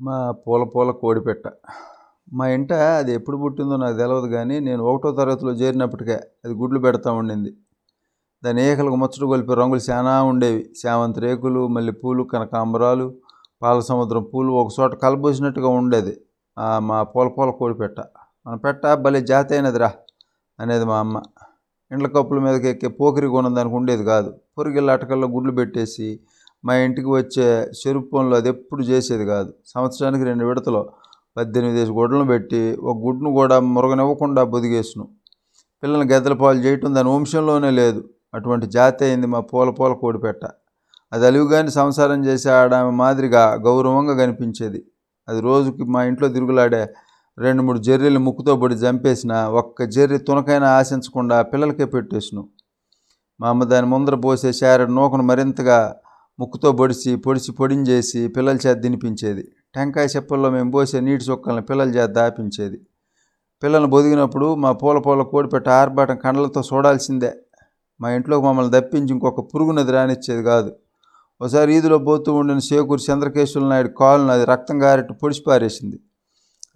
మా పూల పూల కోడిపెట్ట. మా ఇంట అది ఎప్పుడు పుట్టిందో నాకు తెలియదు కానీ నేను ఒకటో తరగతిలో చేరినప్పటికే అది గుడ్లు పెడతా ఉండింది. దాని ఏకలకు ముచ్చట కొలిపే రంగులు చాలా ఉండేవి. చామంతి రేకులు మళ్ళీ పూలు కనకాంబరాలు పాల సముద్రం పూలు ఒక చోట కలబోసినట్టుగా ఉండేది. మా పూల పూల కోడిపెట్ట. మన పెట్ట భలే జాతి అయినదిరా అనేది మా అమ్మ. ఇండ్ల కప్పుల మీదకి ఎక్కే పోకిరి గుణం దానికి ఉండేది కాదు. పొరిగిళ్ళ అటకల్లో గుడ్లు పెట్టేసి మా ఇంటికి వచ్చే చెరుకు పనులు అది ఎప్పుడు చేసేది కాదు. సంవత్సరానికి రెండు విడతలు పద్దెనిమిది గుడ్లను పెట్టి ఒక గుడ్ను కూడా మురగనివ్వకుండా బొదిగేసును. పిల్లల్ని గద్దెల పాలు చేయటం దాని వంశంలోనే లేదు. అటువంటి జాతి అయింది మా పూల పూల కోడిపెట్ట అది అలివిగాని సంసారం చేసే ఆడామె మాదిరిగా గౌరవంగా కనిపించేది. అది రోజుకి మా ఇంట్లో తిరుగులాడే రెండు మూడు జర్రీలు ముక్కుతో పడి చంపేసిన ఒక్క జర్రీ తునకైనా ఆశించకుండా పిల్లలకే పెట్టేసిన. మా అమ్మ దాని ముందర పోసే శారెడ్ నూకను మరింతగా ముక్కుతో పొడిచి పొడిచి పొడించేసి పిల్లల చేత తినిపించేది. టెంకాయ చెప్పల్లో మేము పోసే నీటి చుక్కలను పిల్లల చేత దాపించేది. పిల్లల్ని బొదిగినప్పుడు మా పూల పూల కోడిపెట్ట ఆర్భాటం కండలతో చూడాల్సిందే మా ఇంట్లోకి మమ్మల్ని తప్పించి ఇంకొక పురుగునది రానిచ్చేది కాదు. ఒకసారి ఈదులో పోతూ ఉండిన శేకూరు చంద్రకేశ్వర నాయుడు కాలును అది రక్తం గారెట్టు పొడిచి పారేసింది.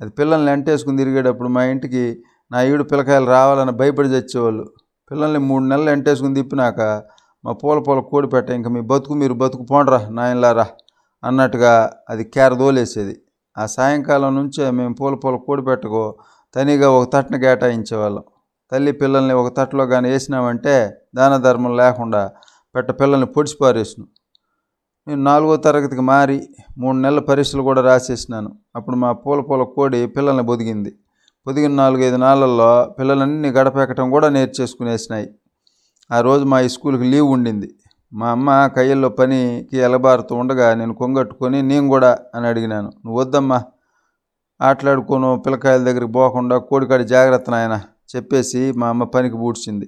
అది పిల్లల్ని ఎంటేసుకుని తిరిగేటప్పుడు మా ఇంటికి నా ఈడు పిల్లకాయలు రావాలని భయపడి చచ్చేవాళ్ళు. పిల్లల్ని మూడు నెలలు ఎంటేసుకుని తిప్పినాక మా పూల పూల కోడిపెట్ట ఇంకా మీ బతుకు మీరు బతుకు పోండ్రా నాయనలారా అన్నట్టుగా అది కేర దోలేసేది ఆ సాయంకాలం నుంచే మేము పూల పూల కోడిపెట్టకు తనిగా ఒక తట్టును కేటాయించేవాళ్ళం. తల్లి పిల్లల్ని ఒక తట్టులో కానీ వేసినామంటే దాన ధర్మం లేకుండా పెట్ట పిల్లల్ని పొడిచిపారేసాను నేను నాలుగో తరగతికి మారి మూడు నెలల పరీక్షలు కూడా రాసేసినాను. అప్పుడు మా పూల పూల కోడి పిల్లల్ని బొదిగింది. పొదిగిన నాలుగైదు నాళ్ళల్లో పిల్లలన్నీ గడపెక్కటం కూడా నేర్చేసుకునేసినాయి. ఆ రోజు మా స్కూల్కి లీవ్ ఉండింది. మా అమ్మ కయ్యల్లో పనికి ఎలబారుతూ ఉండగా నేను కొంగట్టుకొని నేను కూడా అని అడిగినాను. నువ్వు వద్దమ్మా ఆటలాడుకోను పిల్లకాయల దగ్గరికి పోకుండా కోడికాడి జాగ్రత్త నాయన చెప్పేసి మా అమ్మ పనికి పూడ్చింది.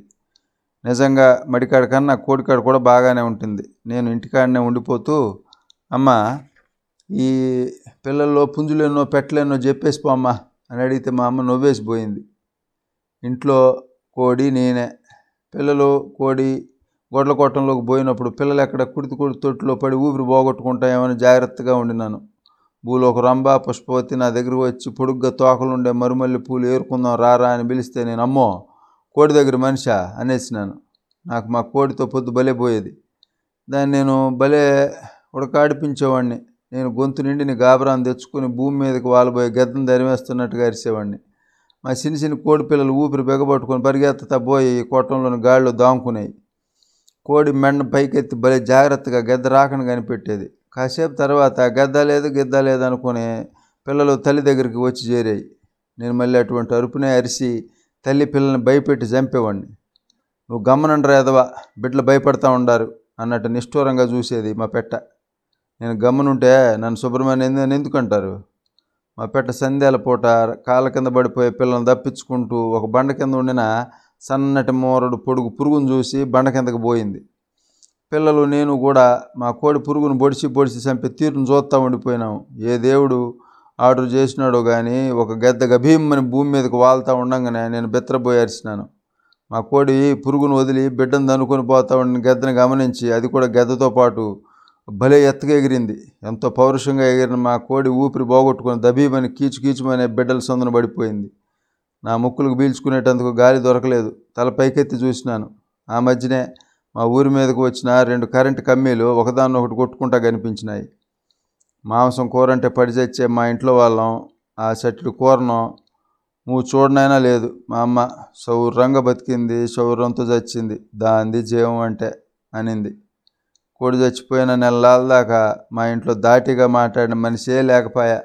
నిజంగా మడికాడి కన్నా కోడికాడ కూడా బాగానే ఉంటుంది. నేను ఇంటికాడనే ఉండిపోతూ అమ్మ ఈ పిల్లల్లో పుంజులేనో పెట్టలేనో చెప్పేసి పో అమ్మ అని అడిగితే మా అమ్మ నవ్వేసిపోయింది. ఇంట్లో కోడి నేనే పిల్లలు కోడి గొడ్ల కొట్టంలోకి పోయినప్పుడు పిల్లలు ఎక్కడ కుడితి కుడి తొట్టులో పడి ఊపిరి పోగొట్టుకుంటాయేమని జాగ్రత్తగా ఉండినాను. భూలోక రంభ పుష్పవతి నా దగ్గర వచ్చి పొడుగ్గా తోకలుండే మరుమల్లి పూలు ఏరుకుందాం రారా అని పిలిస్తే నేను అమ్మో కోడి దగ్గర మనిషా అనేసినాను. నాకు మా కోడితో పొద్దు భలే పోయేది. దాన్ని నేను భలే ఉడకాడిపించేవాడిని నేను గొంతు నిండిని గాబరాన్ని తెచ్చుకొని భూమి మీదకి వాలబోయే గద్దను దరిమేస్తున్నట్టుగా అరిసేవాడిని మా చిన్న చిన్న కోడి పిల్లలు ఊపిరి బిగబట్టుకొని పరిగెత్తుతా పోయి కొట్టంలోని గాడిలో దాముకునేవి కోడి మెండ పైకెత్తి భలే జాగ్రత్తగా గద్ద రాకను కనిపెట్టేది. కాసేపు తర్వాత గద్ద లేదు గిద్ద లేదు అనుకుని పిల్లలు తల్లి దగ్గరికి వచ్చి చేరాయి. నేను మళ్ళీ అటువంటి అరుపునే అరిసి తల్లి పిల్లల్ని భయపెట్టి చంపేవాడిని నువ్వు గమ్మనండ్రా ఎదవా బిడ్డలు భయపడతా ఉండారు అన్నట్టు నిష్ఠూరంగా చూసేది మా పెట్ట. నేను గమ్మనుంటే నన్ను సుబ్రహ్మణ్యం ఎందుకంటారు? మా పెట్ట సంధ్యాల పూట కాళ్ళ కింద పడిపోయే పిల్లల్ని తప్పించుకుంటూ ఒక బండ కింద ఉండిన సన్నటి మోరడు పొడుగు పురుగును చూసి బండ కిందకి పోయింది. పిల్లలు నేను కూడా మా కోడి పురుగును పొడిచి పొడిచి చంపి తీరును చూస్తూ ఉండిపోయినాం. ఏ దేవుడు ఆర్డర్ చేసినాడో కానీ ఒక గద్ద గభీమ్మని భూమి మీదకి వాళ్తూ ఉండగానే నేను బెత్తరబోయి మా కోడి పురుగును వదిలి బిడ్డను దనుకొని పోతా ఉండిన గద్దను గమనించి అది కూడా గద్దతో పాటు భలే ఎత్తగా ఎగిరింది. ఎంతో పౌరుషంగా ఎగిరిన మా కోడి ఊపిరి బోగొట్టుకుని దబీమని కీచు కీచుమనే బిడ్డల సొందన పడిపోయింది. నా ముక్కులకు పీల్చుకునేటందుకు గాలి దొరకలేదు. తల పైకెత్తి చూసినాను. ఆ మధ్యనే మా ఊరి మీదకు వచ్చిన రెండు కరెంటు కమ్మీలు ఒకదాన్ని ఒకటి కొట్టుకుంటా కనిపించినాయి. మాంసం కూర అంటే పడి చచ్చే మా ఇంట్లో వాళ్ళం ఆ చెట్టు కూరను నువ్వు చూడనైనా లేదు. మా అమ్మ సౌర్రంగా బతికింది సౌర్రంతో చచ్చింది దాంది జీవం అంటే అనింది. కోడి చచ్చిపోయిన నెలల దాకా మా ఇంట్లో దాటిగా మాట్లాడిన మనిషే లేకపోయా?